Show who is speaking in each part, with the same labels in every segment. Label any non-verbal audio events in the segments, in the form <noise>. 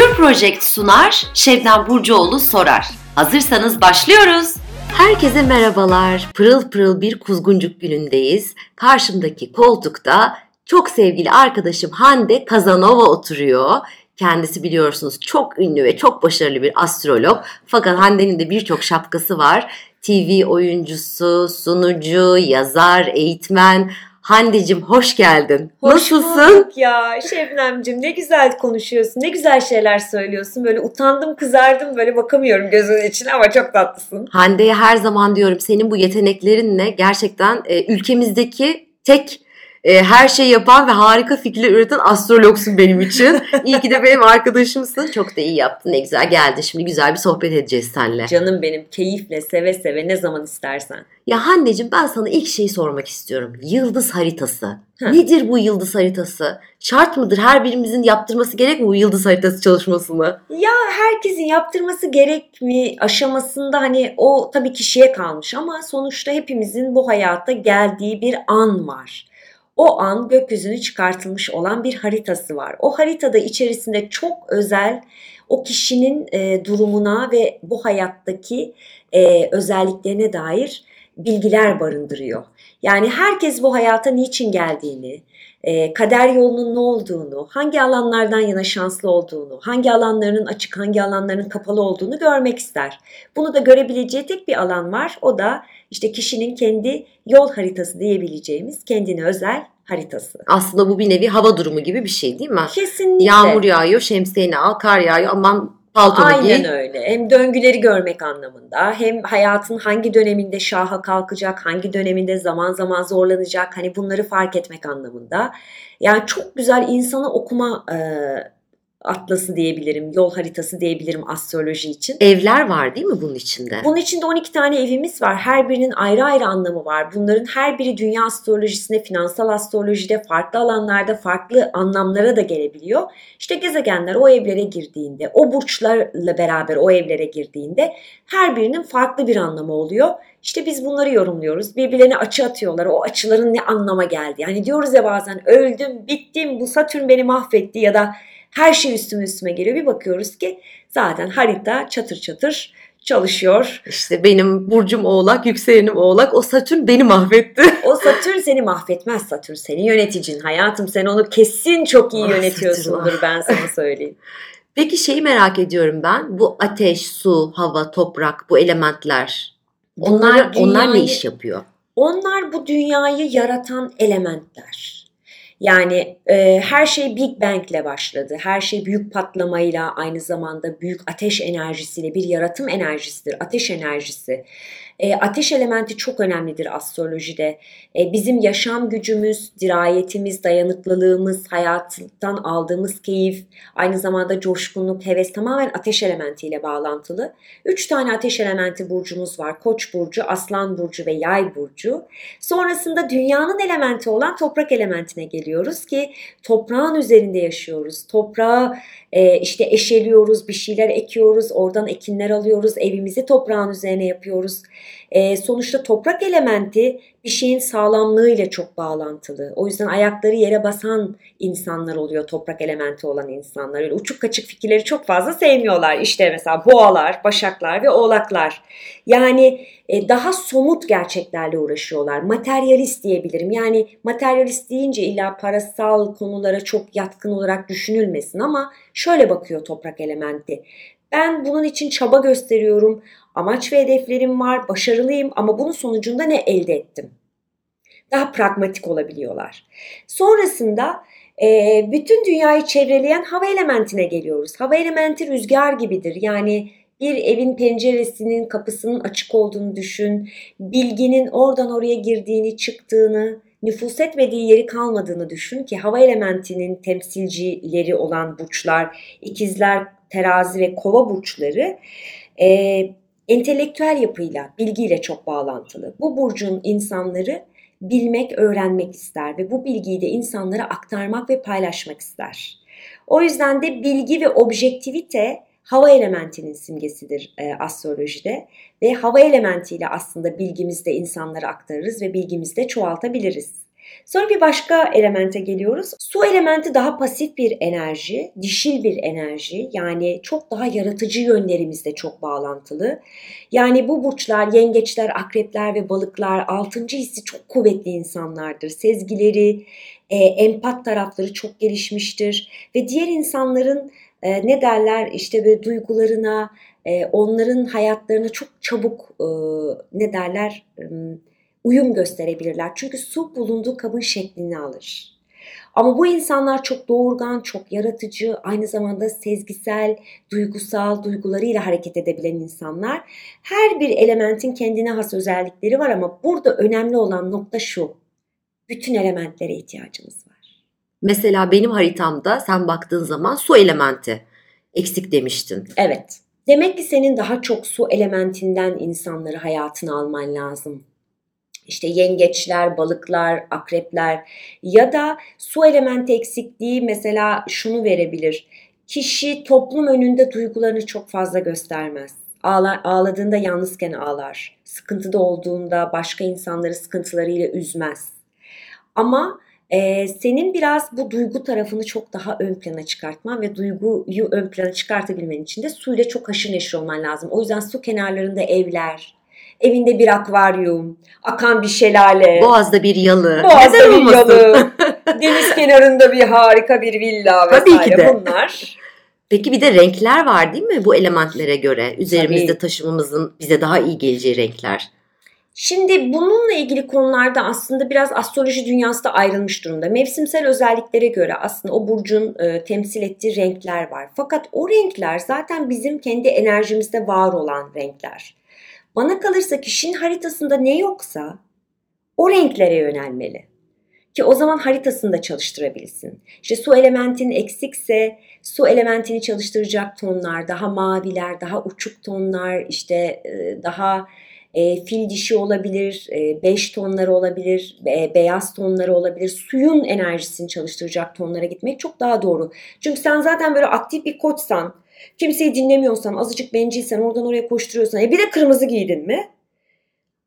Speaker 1: Pure Project sunar, Şebnem Burcuoğlu sorar. Hazırsanız başlıyoruz. Herkese merhabalar. Pırıl pırıl bir kuzguncuk günündeyiz. Karşımdaki koltukta çok sevgili arkadaşım Hande Kazanova oturuyor. Kendisi biliyorsunuz çok ünlü ve çok başarılı bir astrolog. Fakat Hande'nin de birçok şapkası var. TV oyuncusu, sunucu, yazar, eğitmen. Hande'cim hoş geldin.
Speaker 2: Hoş Nasılsın? bulduk ya Şebnemcim ne güzel konuşuyorsun. Ne güzel şeyler söylüyorsun. Böyle utandım kızardım böyle bakamıyorum gözünün içine ama çok tatlısın.
Speaker 1: Hande'ye her zaman diyorum senin bu yeteneklerinle gerçekten e, ülkemizdeki tek e, her şey yapan ve harika fikirler üreten astrologsun benim için. <laughs> İyi ki de benim arkadaşımsın. Çok da iyi yaptın. Ne güzel geldi. Şimdi güzel bir sohbet edeceğiz seninle.
Speaker 2: Canım benim keyifle seve seve ne zaman istersen.
Speaker 1: Ya Hande'cim ben sana ilk şeyi sormak istiyorum. Yıldız haritası. Heh. Nedir bu yıldız haritası? Şart mıdır her birimizin yaptırması gerek mi bu yıldız haritası çalışmasını?
Speaker 2: Ya herkesin yaptırması gerek mi aşamasında hani o tabii kişiye kalmış ama sonuçta hepimizin bu hayata geldiği bir an var o an gökyüzüne çıkartılmış olan bir haritası var. O haritada içerisinde çok özel o kişinin e, durumuna ve bu hayattaki e, özelliklerine dair bilgiler barındırıyor. Yani herkes bu hayata niçin geldiğini, e, kader yolunun ne olduğunu, hangi alanlardan yana şanslı olduğunu, hangi alanlarının açık, hangi alanlarının kapalı olduğunu görmek ister. Bunu da görebileceği tek bir alan var. O da işte kişinin kendi yol haritası diyebileceğimiz kendine özel haritası.
Speaker 1: Aslında bu bir nevi hava durumu gibi bir şey değil mi?
Speaker 2: Kesinlikle.
Speaker 1: Yağmur yağıyor, şemsiyeni al, kar yağıyor aman paltonu
Speaker 2: Aynen giy. Öyle. Hem döngüleri görmek anlamında hem hayatın hangi döneminde şaha kalkacak, hangi döneminde zaman zaman zorlanacak hani bunları fark etmek anlamında. Yani çok güzel insanı okuma e, atlası diyebilirim, yol haritası diyebilirim astroloji için.
Speaker 1: Evler var değil mi bunun içinde?
Speaker 2: Bunun içinde 12 tane evimiz var. Her birinin ayrı ayrı anlamı var. Bunların her biri dünya astrolojisinde, finansal astrolojide, farklı alanlarda farklı anlamlara da gelebiliyor. İşte gezegenler o evlere girdiğinde, o burçlarla beraber o evlere girdiğinde her birinin farklı bir anlamı oluyor. İşte biz bunları yorumluyoruz. Birbirlerine açı atıyorlar. O açıların ne anlama geldi? Yani diyoruz ya bazen öldüm, bittim, bu Satürn beni mahvetti ya da her şey üstüme üstüme geliyor. Bir bakıyoruz ki zaten harita çatır çatır çalışıyor.
Speaker 1: İşte benim burcum oğlak, yükselenim oğlak. O Satürn beni mahvetti. <laughs>
Speaker 2: o Satürn seni mahvetmez Satürn. Senin yöneticin hayatım. Sen onu kesin çok iyi ah, yönetiyorsundur ben sana söyleyeyim. <laughs>
Speaker 1: Peki şeyi merak ediyorum ben. Bu ateş, su, hava, toprak bu elementler. Onlar dünyayı, onlar ne iş yapıyor?
Speaker 2: Onlar bu dünyayı yaratan elementler. Yani e, her şey Big Bang ile başladı. Her şey büyük patlamayla aynı zamanda büyük ateş enerjisiyle bir yaratım enerjisidir. Ateş enerjisi. E, ateş elementi çok önemlidir astrolojide. E, bizim yaşam gücümüz, dirayetimiz, dayanıklılığımız, hayattan aldığımız keyif, aynı zamanda coşkunluk, heves tamamen ateş elementiyle bağlantılı. Üç tane ateş elementi burcumuz var. Koç burcu, aslan burcu ve yay burcu. Sonrasında dünyanın elementi olan toprak elementine geliyoruz ki toprağın üzerinde yaşıyoruz. Toprağı e, işte eşeliyoruz, bir şeyler ekiyoruz, oradan ekinler alıyoruz, evimizi toprağın üzerine yapıyoruz. E, sonuçta toprak elementi bir şeyin sağlamlığıyla çok bağlantılı. O yüzden ayakları yere basan insanlar oluyor toprak elementi olan insanlar. Öyle uçuk kaçık fikirleri çok fazla sevmiyorlar. İşte mesela boğalar, başaklar ve oğlaklar. Yani e, daha somut gerçeklerle uğraşıyorlar. Materyalist diyebilirim. Yani materyalist deyince illa parasal konulara çok yatkın olarak düşünülmesin ama şöyle bakıyor toprak elementi. Ben bunun için çaba gösteriyorum. Amaç ve hedeflerim var. Başarılıyım ama bunun sonucunda ne elde ettim? Daha pragmatik olabiliyorlar. Sonrasında e, bütün dünyayı çevreleyen hava elementine geliyoruz. Hava elementi rüzgar gibidir. Yani bir evin penceresinin kapısının açık olduğunu düşün. Bilginin oradan oraya girdiğini, çıktığını, nüfus etmediği yeri kalmadığını düşün ki hava elementinin temsilcileri olan burçlar, ikizler, terazi ve kova burçları e, entelektüel yapıyla, bilgiyle çok bağlantılı. Bu burcun insanları bilmek, öğrenmek ister ve bu bilgiyi de insanlara aktarmak ve paylaşmak ister. O yüzden de bilgi ve objektivite hava elementinin simgesidir e, astrolojide ve hava elementiyle aslında bilgimizi de insanlara aktarırız ve bilgimizi de çoğaltabiliriz. Sonra bir başka elemente geliyoruz. Su elementi daha pasif bir enerji, dişil bir enerji. Yani çok daha yaratıcı yönlerimizde çok bağlantılı. Yani bu burçlar, yengeçler, akrepler ve balıklar altıncı hissi çok kuvvetli insanlardır. Sezgileri, e, empat tarafları çok gelişmiştir. Ve diğer insanların e, ne derler işte böyle duygularına, e, onların hayatlarına çok çabuk e, ne derler... E, uyum gösterebilirler. Çünkü su bulunduğu kabın şeklini alır. Ama bu insanlar çok doğurgan, çok yaratıcı, aynı zamanda sezgisel, duygusal, duygularıyla hareket edebilen insanlar. Her bir elementin kendine has özellikleri var ama burada önemli olan nokta şu. Bütün elementlere ihtiyacımız var.
Speaker 1: Mesela benim haritamda sen baktığın zaman su elementi eksik demiştin.
Speaker 2: Evet. Demek ki senin daha çok su elementinden insanları hayatına alman lazım işte yengeçler, balıklar, akrepler ya da su elementi eksikliği mesela şunu verebilir. Kişi toplum önünde duygularını çok fazla göstermez. Ağlar, ağladığında yalnızken ağlar. Sıkıntıda olduğunda başka insanları sıkıntılarıyla üzmez. Ama e, senin biraz bu duygu tarafını çok daha ön plana çıkartman ve duyguyu ön plana çıkartabilmen için de suyla çok haşır neşir olman lazım. O yüzden su kenarlarında evler, evinde bir akvaryum, akan bir şelale.
Speaker 1: Boğaz'da bir yalı.
Speaker 2: Boğaz'da Neden bir olmasın? yalı. <laughs> <laughs> deniz kenarında bir harika bir villa vesaire Tabii ki de. bunlar.
Speaker 1: Peki bir de renkler var değil mi bu elementlere göre? Üzerimizde Tabii. taşımamızın bize daha iyi geleceği renkler.
Speaker 2: Şimdi bununla ilgili konularda aslında biraz astroloji dünyası da ayrılmış durumda. Mevsimsel özelliklere göre aslında o burcun e, temsil ettiği renkler var. Fakat o renkler zaten bizim kendi enerjimizde var olan renkler. Bana kalırsa kişinin haritasında ne yoksa o renklere yönelmeli. Ki o zaman haritasını da çalıştırabilsin. İşte su elementin eksikse su elementini çalıştıracak tonlar, daha maviler, daha uçuk tonlar, işte e, daha e, fil dişi olabilir, e, beş tonları olabilir, e, beyaz tonları olabilir. Suyun enerjisini çalıştıracak tonlara gitmek çok daha doğru. Çünkü sen zaten böyle aktif bir koçsan, Kimseyi dinlemiyorsan, azıcıık bencilsen, oradan oraya koşturuyorsan. E bir de kırmızı giydin mi?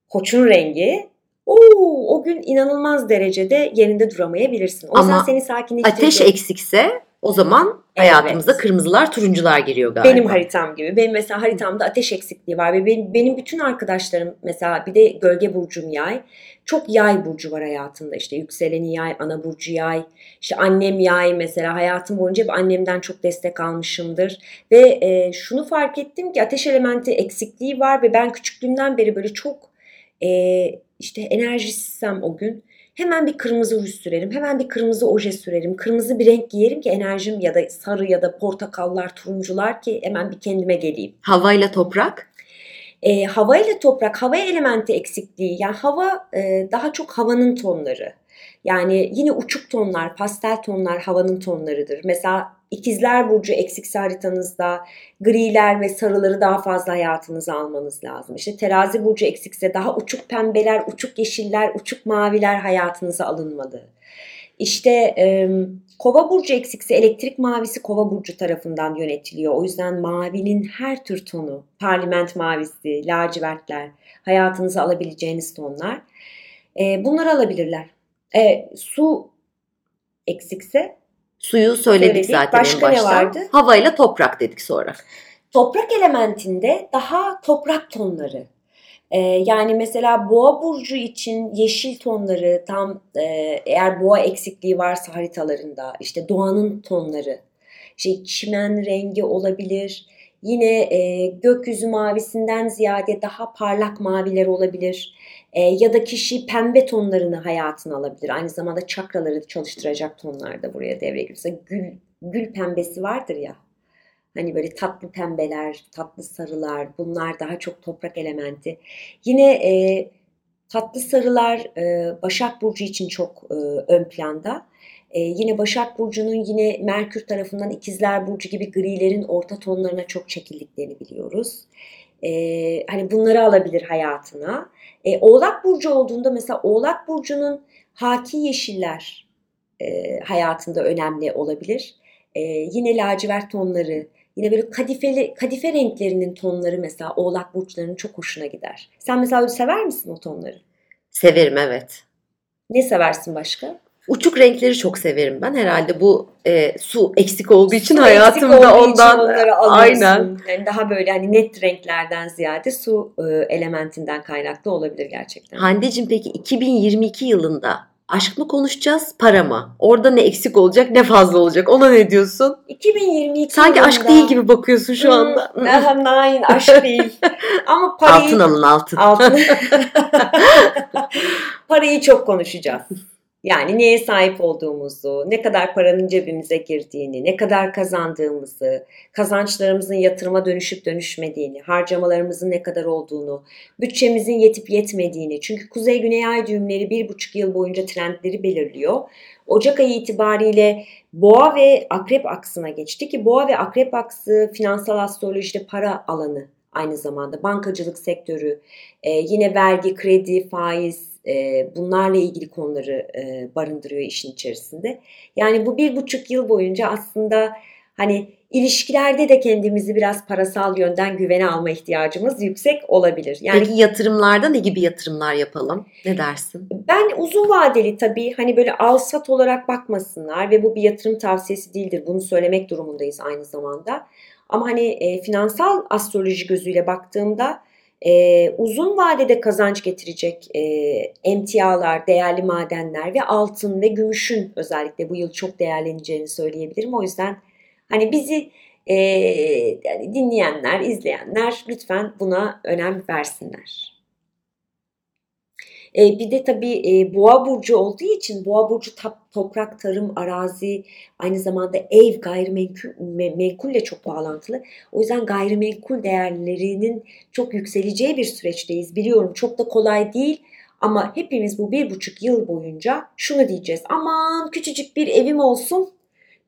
Speaker 2: Koçun rengi. Oo, o gün inanılmaz derecede yerinde duramayabilirsin. O yüzden seni sakinleştirecek.
Speaker 1: ateş eksikse o zaman hayatımıza evet. kırmızılar, turuncular giriyor galiba.
Speaker 2: Benim haritam gibi. Benim mesela haritamda ateş eksikliği var ve benim, benim bütün arkadaşlarım mesela bir de gölge burcum yay. Çok yay burcu var hayatında. İşte yükseleni yay, ana burcu yay. İşte annem yay mesela hayatım boyunca annemden çok destek almışımdır. Ve e, şunu fark ettim ki ateş elementi eksikliği var ve ben küçüklüğümden beri böyle çok e, işte enerjisizsem o gün Hemen bir kırmızı ruj sürerim. Hemen bir kırmızı oje sürerim. Kırmızı bir renk giyerim ki enerjim ya da sarı ya da portakallar, turuncular ki hemen bir kendime geleyim.
Speaker 1: Havayla toprak?
Speaker 2: E, hava ile toprak, hava elementi eksikliği. Yani hava e, daha çok havanın tonları. Yani yine uçuk tonlar, pastel tonlar havanın tonlarıdır. Mesela İkizler Burcu eksikse haritanızda griler ve sarıları daha fazla hayatınıza almanız lazım. İşte terazi burcu eksikse daha uçuk pembeler, uçuk yeşiller, uçuk maviler hayatınıza alınmalı. İşte e, kova burcu eksikse elektrik mavisi kova burcu tarafından yönetiliyor. O yüzden mavinin her tür tonu, parlament mavisi, lacivertler hayatınıza alabileceğiniz tonlar. E, bunları alabilirler. E, su eksikse
Speaker 1: Suyu söyledik, söyledik. zaten Başka en başta. ne vardı? Havayla toprak dedik sonra.
Speaker 2: Toprak elementinde daha toprak tonları. Ee, yani mesela boğa burcu için yeşil tonları tam e, eğer boğa eksikliği varsa haritalarında işte doğanın tonları. İşte çimen rengi olabilir. Yine e, gökyüzü mavisinden ziyade daha parlak maviler olabilir. E, ya da kişi pembe tonlarını hayatına alabilir. Aynı zamanda çakraları çalıştıracak tonlar da buraya devreye giriyor. Gül, gül pembesi vardır ya. Hani böyle tatlı pembeler, tatlı sarılar bunlar daha çok toprak elementi. Yine e, tatlı sarılar e, Başak Burcu için çok e, ön planda. E, yine Başak Burcu'nun yine Merkür tarafından İkizler Burcu gibi grilerin orta tonlarına çok çekildiklerini biliyoruz. E, hani bunları alabilir hayatına. E, Oğlak Burcu olduğunda mesela Oğlak Burcu'nun haki yeşiller e, hayatında önemli olabilir. E, yine lacivert tonları, yine böyle kadifeli, kadife renklerinin tonları mesela Oğlak Burçlarının çok hoşuna gider. Sen mesela sever misin o tonları?
Speaker 1: Severim evet.
Speaker 2: Ne seversin başka?
Speaker 1: Uçuk renkleri çok severim ben. Herhalde bu e, su eksik olduğu için
Speaker 2: su
Speaker 1: hayatımda
Speaker 2: eksik
Speaker 1: ondan
Speaker 2: için onları aynen. Yani daha böyle hani net renklerden ziyade su e, elementinden kaynaklı olabilir gerçekten.
Speaker 1: Hande'cim peki 2022 yılında aşk mı konuşacağız, para mı? Orada ne eksik olacak, ne fazla olacak? Ona ne diyorsun?
Speaker 2: 2022
Speaker 1: Sanki
Speaker 2: yılında...
Speaker 1: aşk değil gibi bakıyorsun şu anda. <laughs>
Speaker 2: Hmm, nein, aşk <laughs> değil. Ama parayı...
Speaker 1: Altın alın, altın.
Speaker 2: Altın. <laughs> parayı çok konuşacağız. Yani neye sahip olduğumuzu, ne kadar paranın cebimize girdiğini, ne kadar kazandığımızı, kazançlarımızın yatırıma dönüşüp dönüşmediğini, harcamalarımızın ne kadar olduğunu, bütçemizin yetip yetmediğini. Çünkü Kuzey-Güney ay düğümleri bir buçuk yıl boyunca trendleri belirliyor. Ocak ayı itibariyle boğa ve akrep aksına geçti ki boğa ve akrep aksı finansal astrolojide para alanı aynı zamanda bankacılık sektörü, yine vergi, kredi, faiz, e, bunlarla ilgili konuları e, barındırıyor işin içerisinde. Yani bu bir buçuk yıl boyunca aslında hani ilişkilerde de kendimizi biraz parasal yönden güvene alma ihtiyacımız yüksek olabilir.
Speaker 1: Yani Peki yatırımlarda ne gibi yatırımlar yapalım? Ne dersin?
Speaker 2: Ben uzun vadeli tabii hani böyle al sat olarak bakmasınlar ve bu bir yatırım tavsiyesi değildir. Bunu söylemek durumundayız aynı zamanda. Ama hani e, finansal astroloji gözüyle baktığımda e, uzun vadede kazanç getirecek e, emtialar, değerli madenler ve altın ve gümüşün özellikle bu yıl çok değerleneceğini söyleyebilirim. O yüzden hani bizi e, yani dinleyenler, izleyenler lütfen buna önem versinler. E, bir de tabii e, boğa burcu olduğu için boğa burcu tap, toprak, tarım, arazi aynı zamanda ev gayrimenkul me, çok bağlantılı. O yüzden gayrimenkul değerlerinin çok yükseleceği bir süreçteyiz. Biliyorum çok da kolay değil ama hepimiz bu bir buçuk yıl boyunca şunu diyeceğiz. Aman küçücük bir evim olsun,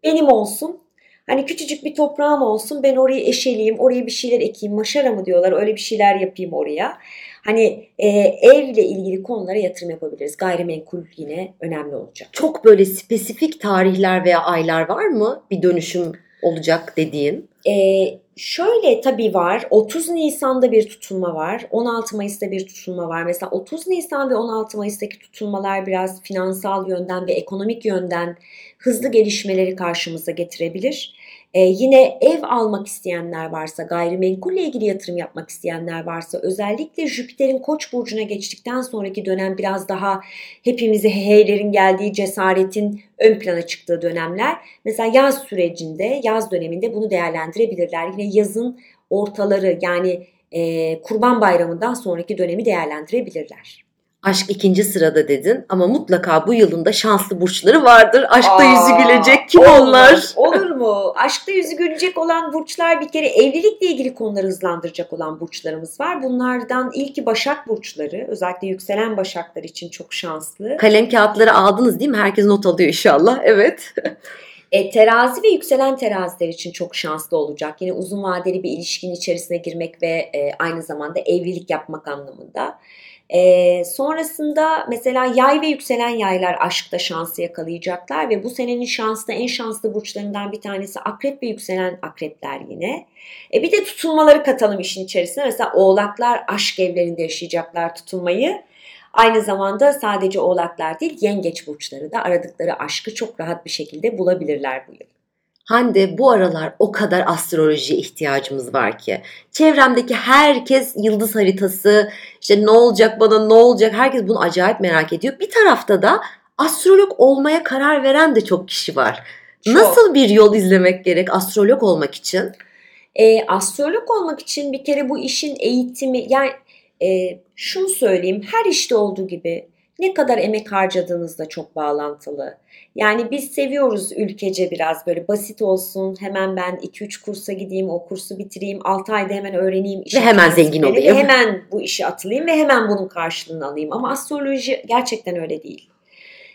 Speaker 2: benim olsun. Hani küçücük bir toprağım olsun ben orayı eşeleyeyim, oraya bir şeyler ekeyim, maşara mı diyorlar öyle bir şeyler yapayım oraya. Hani e, evle ilgili konulara yatırım yapabiliriz. Gayrimenkul yine önemli olacak.
Speaker 1: Çok böyle spesifik tarihler veya aylar var mı bir dönüşüm olacak dediğin?
Speaker 2: Ee, şöyle tabii var. 30 Nisan'da bir tutulma var. 16 Mayıs'ta bir tutulma var. Mesela 30 Nisan ve 16 Mayıs'taki tutulmalar biraz finansal yönden ve ekonomik yönden hızlı gelişmeleri karşımıza getirebilir. Ee, yine ev almak isteyenler varsa, gayrimenkulle ilgili yatırım yapmak isteyenler varsa, özellikle Jüpiter'in Koç burcuna geçtikten sonraki dönem biraz daha hepimize heylerin geldiği cesaretin ön plana çıktığı dönemler. Mesela yaz sürecinde, yaz döneminde bunu değerlendirebilirler. Yine yazın ortaları yani e, Kurban Bayramı'ndan sonraki dönemi değerlendirebilirler.
Speaker 1: Aşk ikinci sırada dedin ama mutlaka bu yılın da şanslı burçları vardır. Aşkta Aa, yüzü gülecek kim
Speaker 2: olur,
Speaker 1: onlar?
Speaker 2: Olur mu? Aşkta yüzü gülecek olan burçlar bir kere evlilikle ilgili konuları hızlandıracak olan burçlarımız var. Bunlardan ilki Başak burçları. Özellikle yükselen Başaklar için çok şanslı.
Speaker 1: Kalem kağıtları aldınız değil mi? Herkes not alıyor inşallah. Evet.
Speaker 2: E, terazi ve yükselen teraziler için çok şanslı olacak. Yine uzun vadeli bir ilişkin içerisine girmek ve e, aynı zamanda evlilik yapmak anlamında. E, sonrasında mesela yay ve yükselen yaylar aşkta şansı yakalayacaklar ve bu senenin şanslı en şanslı burçlarından bir tanesi akrep ve yükselen akrepler yine. E, bir de tutulmaları katalım işin içerisine. Mesela oğlaklar aşk evlerinde yaşayacaklar tutulmayı. Aynı zamanda sadece oğlaklar değil yengeç burçları da aradıkları aşkı çok rahat bir şekilde bulabilirler bu yıl.
Speaker 1: Hande bu aralar o kadar astrolojiye ihtiyacımız var ki. Çevremdeki herkes yıldız haritası, işte ne olacak bana ne olacak herkes bunu acayip merak ediyor. Bir tarafta da astrolog olmaya karar veren de çok kişi var. Çok. Nasıl bir yol izlemek gerek astrolog olmak için?
Speaker 2: E, astrolog olmak için bir kere bu işin eğitimi yani e, şunu söyleyeyim her işte olduğu gibi ne kadar emek harcadığınızla çok bağlantılı. Yani biz seviyoruz ülkece biraz böyle basit olsun. Hemen ben 2-3 kursa gideyim, o kursu bitireyim, 6 ayda hemen öğreneyim.
Speaker 1: Ve hemen zengin olayım.
Speaker 2: Ve hemen bu işi atılayım ve hemen bunun karşılığını alayım. Ama astroloji gerçekten öyle değil.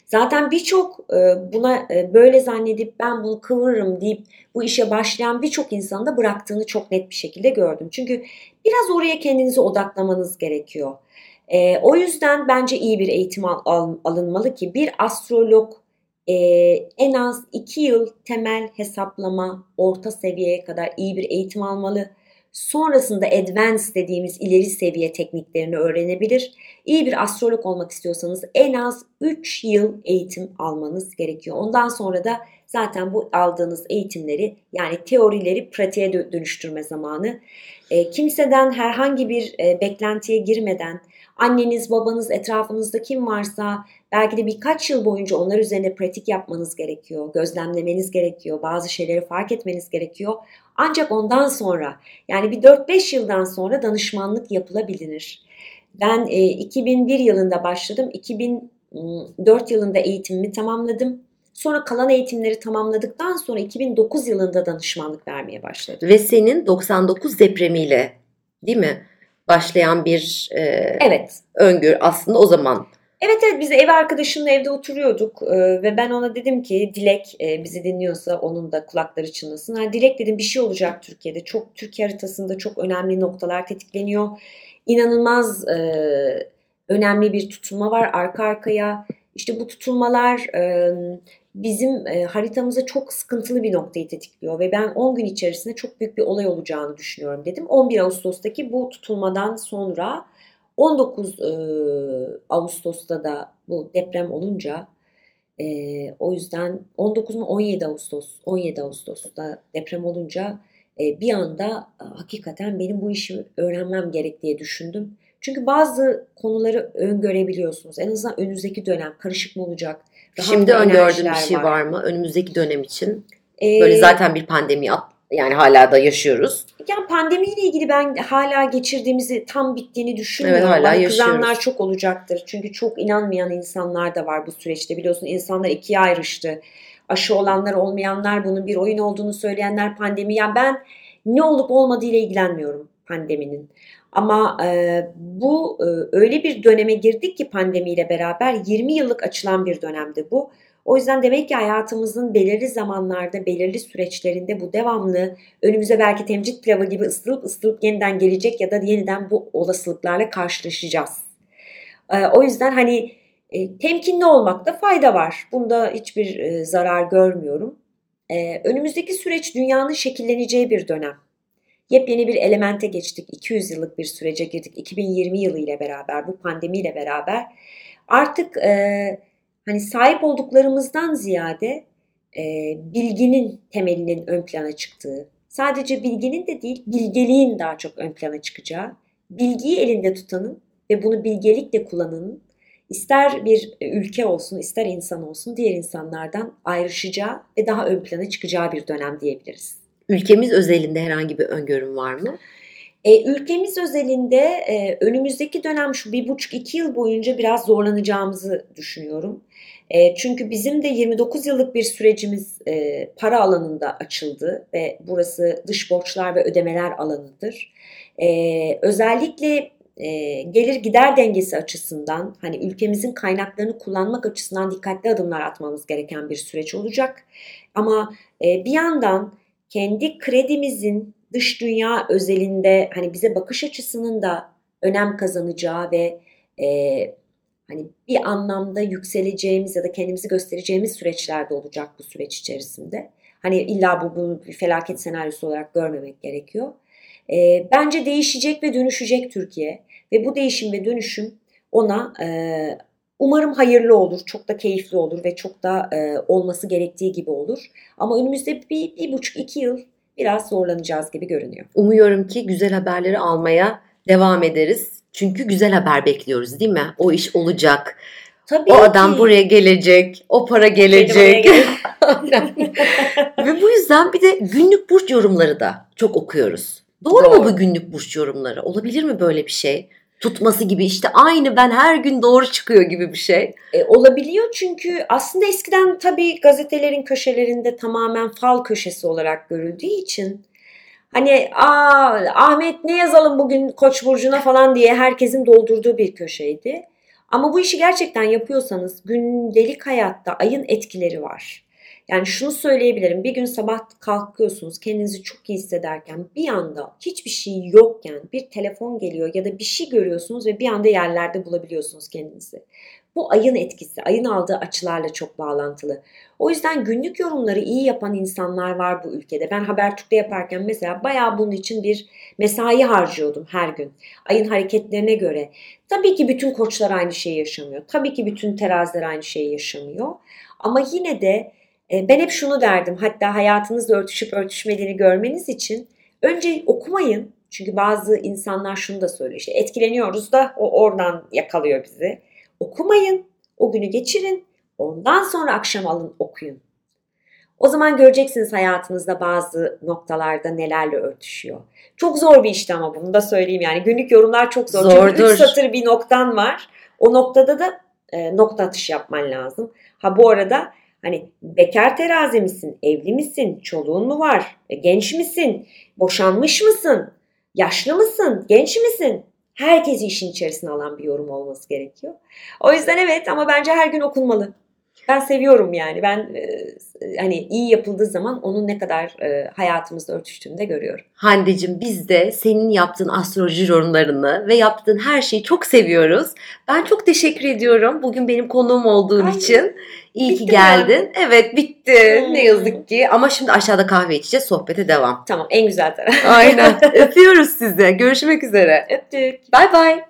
Speaker 2: Zaten birçok e, buna e, böyle zannedip ben bunu kıvırırım deyip bu işe başlayan birçok insanı da bıraktığını çok net bir şekilde gördüm. Çünkü biraz oraya kendinizi odaklamanız gerekiyor. E, o yüzden bence iyi bir eğitim al, al, alınmalı ki bir astrolog e, en az 2 yıl temel hesaplama orta seviyeye kadar iyi bir eğitim almalı. Sonrasında advanced dediğimiz ileri seviye tekniklerini öğrenebilir. İyi bir astrolog olmak istiyorsanız en az 3 yıl eğitim almanız gerekiyor. Ondan sonra da zaten bu aldığınız eğitimleri yani teorileri pratiğe dönüştürme zamanı. E, kimseden herhangi bir e, beklentiye girmeden anneniz, babanız, etrafınızda kim varsa belki de birkaç yıl boyunca onlar üzerine pratik yapmanız gerekiyor, gözlemlemeniz gerekiyor, bazı şeyleri fark etmeniz gerekiyor. Ancak ondan sonra yani bir 4-5 yıldan sonra danışmanlık yapılabilir. Ben e, 2001 yılında başladım. 2004 yılında eğitimimi tamamladım. Sonra kalan eğitimleri tamamladıktan sonra 2009 yılında danışmanlık vermeye başladım.
Speaker 1: Ve senin 99 depremiyle değil mi? Başlayan bir e, evet. öngör aslında o zaman
Speaker 2: Evet evet biz ev arkadaşımla evde oturuyorduk e, ve ben ona dedim ki Dilek e, bizi dinliyorsa onun da kulakları çınlasın. Yani Dilek dedim bir şey olacak Türkiye'de. Çok Türkiye haritasında çok önemli noktalar tetikleniyor. İnanılmaz e, önemli bir tutulma var arka arkaya. İşte bu tutulmalar e, bizim e, haritamıza çok sıkıntılı bir noktayı tetikliyor ve ben 10 gün içerisinde çok büyük bir olay olacağını düşünüyorum dedim. 11 Ağustos'taki bu tutulmadan sonra 19 e, Ağustos'ta da bu deprem olunca e, o yüzden 19 mu 17 Ağustos 17 Ağustos'ta deprem olunca e, bir anda e, hakikaten benim bu işi öğrenmem gerek diye düşündüm. Çünkü bazı konuları öngörebiliyorsunuz. En azından önümüzdeki dönem karışık mı olacak?
Speaker 1: Şimdi öngördüğün bir şey var. var mı önümüzdeki dönem için? Ee, Böyle zaten bir pandemi yani hala da yaşıyoruz.
Speaker 2: Yani pandemiyle ilgili ben hala geçirdiğimizi tam bittiğini düşünmüyorum. Evet, hala Bana yaşıyoruz. kızanlar çok olacaktır. Çünkü çok inanmayan insanlar da var bu süreçte. Biliyorsun insanlar ikiye ayrıştı. Aşı olanlar olmayanlar bunun bir oyun olduğunu söyleyenler pandemi. Yani ben ne olup olmadığı ile ilgilenmiyorum pandeminin. Ama e, bu e, öyle bir döneme girdik ki pandemiyle beraber 20 yıllık açılan bir dönemdi bu. O yüzden demek ki hayatımızın belirli zamanlarda, belirli süreçlerinde bu devamlı önümüze belki temcit pilavı gibi ısırıp ısırıp yeniden gelecek ya da yeniden bu olasılıklarla karşılaşacağız. Ee, o yüzden hani e, temkinli olmakta fayda var. Bunda hiçbir e, zarar görmüyorum. Ee, önümüzdeki süreç dünyanın şekilleneceği bir dönem. Yepyeni bir elemente geçtik. 200 yıllık bir sürece girdik. 2020 yılı ile beraber, bu pandemiyle beraber. Artık e, hani sahip olduklarımızdan ziyade e, bilginin temelinin ön plana çıktığı, sadece bilginin de değil bilgeliğin daha çok ön plana çıkacağı, bilgiyi elinde tutanın ve bunu bilgelikle kullananın ister bir ülke olsun ister insan olsun diğer insanlardan ayrışacağı ve daha ön plana çıkacağı bir dönem diyebiliriz.
Speaker 1: Ülkemiz özelinde herhangi bir öngörüm var mı?
Speaker 2: E, ülkemiz özelinde e, önümüzdeki dönem şu bir buçuk iki yıl boyunca biraz zorlanacağımızı düşünüyorum. E, çünkü bizim de 29 yıllık bir sürecimiz e, para alanında açıldı ve burası dış borçlar ve ödemeler alanıdır. E, özellikle e, gelir gider dengesi açısından hani ülkemizin kaynaklarını kullanmak açısından dikkatli adımlar atmamız gereken bir süreç olacak. Ama e, bir yandan kendi kredimizin dış dünya özelinde hani bize bakış açısının da önem kazanacağı ve e, hani bir anlamda yükseleceğimiz ya da kendimizi göstereceğimiz süreçlerde olacak bu süreç içerisinde. Hani illa bu, bu bir felaket senaryosu olarak görmemek gerekiyor. E, bence değişecek ve dönüşecek Türkiye ve bu değişim ve dönüşüm ona e, umarım hayırlı olur, çok da keyifli olur ve çok da e, olması gerektiği gibi olur. Ama önümüzde bir, bir buçuk iki yıl biraz zorlanacağız gibi görünüyor.
Speaker 1: Umuyorum ki güzel haberleri almaya devam ederiz. Çünkü güzel haber bekliyoruz değil mi? O iş olacak. Tabii o adam ki. buraya gelecek, o para gelecek. <laughs> <laughs> Ve bu yüzden bir de günlük burç yorumları da çok okuyoruz. Doğru, Doğru mu bu günlük burç yorumları? Olabilir mi böyle bir şey? Tutması gibi işte aynı ben her gün doğru çıkıyor gibi bir şey.
Speaker 2: E, olabiliyor çünkü aslında eskiden tabii gazetelerin köşelerinde tamamen fal köşesi olarak görüldüğü için hani aa Ahmet ne yazalım bugün Koç burcuna falan diye herkesin doldurduğu bir köşeydi. Ama bu işi gerçekten yapıyorsanız gündelik hayatta ayın etkileri var. Yani şunu söyleyebilirim. Bir gün sabah kalkıyorsunuz kendinizi çok iyi hissederken bir anda hiçbir şey yokken bir telefon geliyor ya da bir şey görüyorsunuz ve bir anda yerlerde bulabiliyorsunuz kendinizi. Bu ayın etkisi, ayın aldığı açılarla çok bağlantılı. O yüzden günlük yorumları iyi yapan insanlar var bu ülkede. Ben Habertürk'te yaparken mesela bayağı bunun için bir mesai harcıyordum her gün. Ayın hareketlerine göre. Tabii ki bütün koçlar aynı şeyi yaşamıyor. Tabii ki bütün teraziler aynı şeyi yaşamıyor. Ama yine de ben hep şunu derdim. Hatta hayatınızla örtüşüp örtüşmediğini görmeniz için önce okumayın. Çünkü bazı insanlar şunu da söylüyor. İşte etkileniyoruz da o oradan yakalıyor bizi. Okumayın. O günü geçirin. Ondan sonra akşam alın okuyun. O zaman göreceksiniz hayatınızda bazı noktalarda nelerle örtüşüyor. Çok zor bir işti ama bunu da söyleyeyim yani. Günlük yorumlar çok zor. Zordur. Çünkü 3 satır bir noktan var. O noktada da e, nokta atış yapman lazım. Ha bu arada hani bekar terazi misin, evli misin, çoluğun mu var, e, genç misin, boşanmış mısın, yaşlı mısın, genç misin? Herkesi işin içerisine alan bir yorum olması gerekiyor. O yüzden evet ama bence her gün okunmalı. Ben seviyorum yani. Ben e, hani iyi yapıldığı zaman onun ne kadar e, hayatımızda örtüştüğünü de görüyorum.
Speaker 1: Hande'cim biz de senin yaptığın astroloji yorumlarını ve yaptığın her şeyi çok seviyoruz. Ben çok teşekkür ediyorum bugün benim konuğum olduğun Ay, için. İyi ki geldin. Mi? Evet bitti hmm. ne yazık ki. Ama şimdi aşağıda kahve içeceğiz sohbete devam.
Speaker 2: Tamam en güzel taraf.
Speaker 1: Aynen. <laughs> Öpüyoruz sizi. Görüşmek üzere.
Speaker 2: Öptük.
Speaker 1: Bay bay.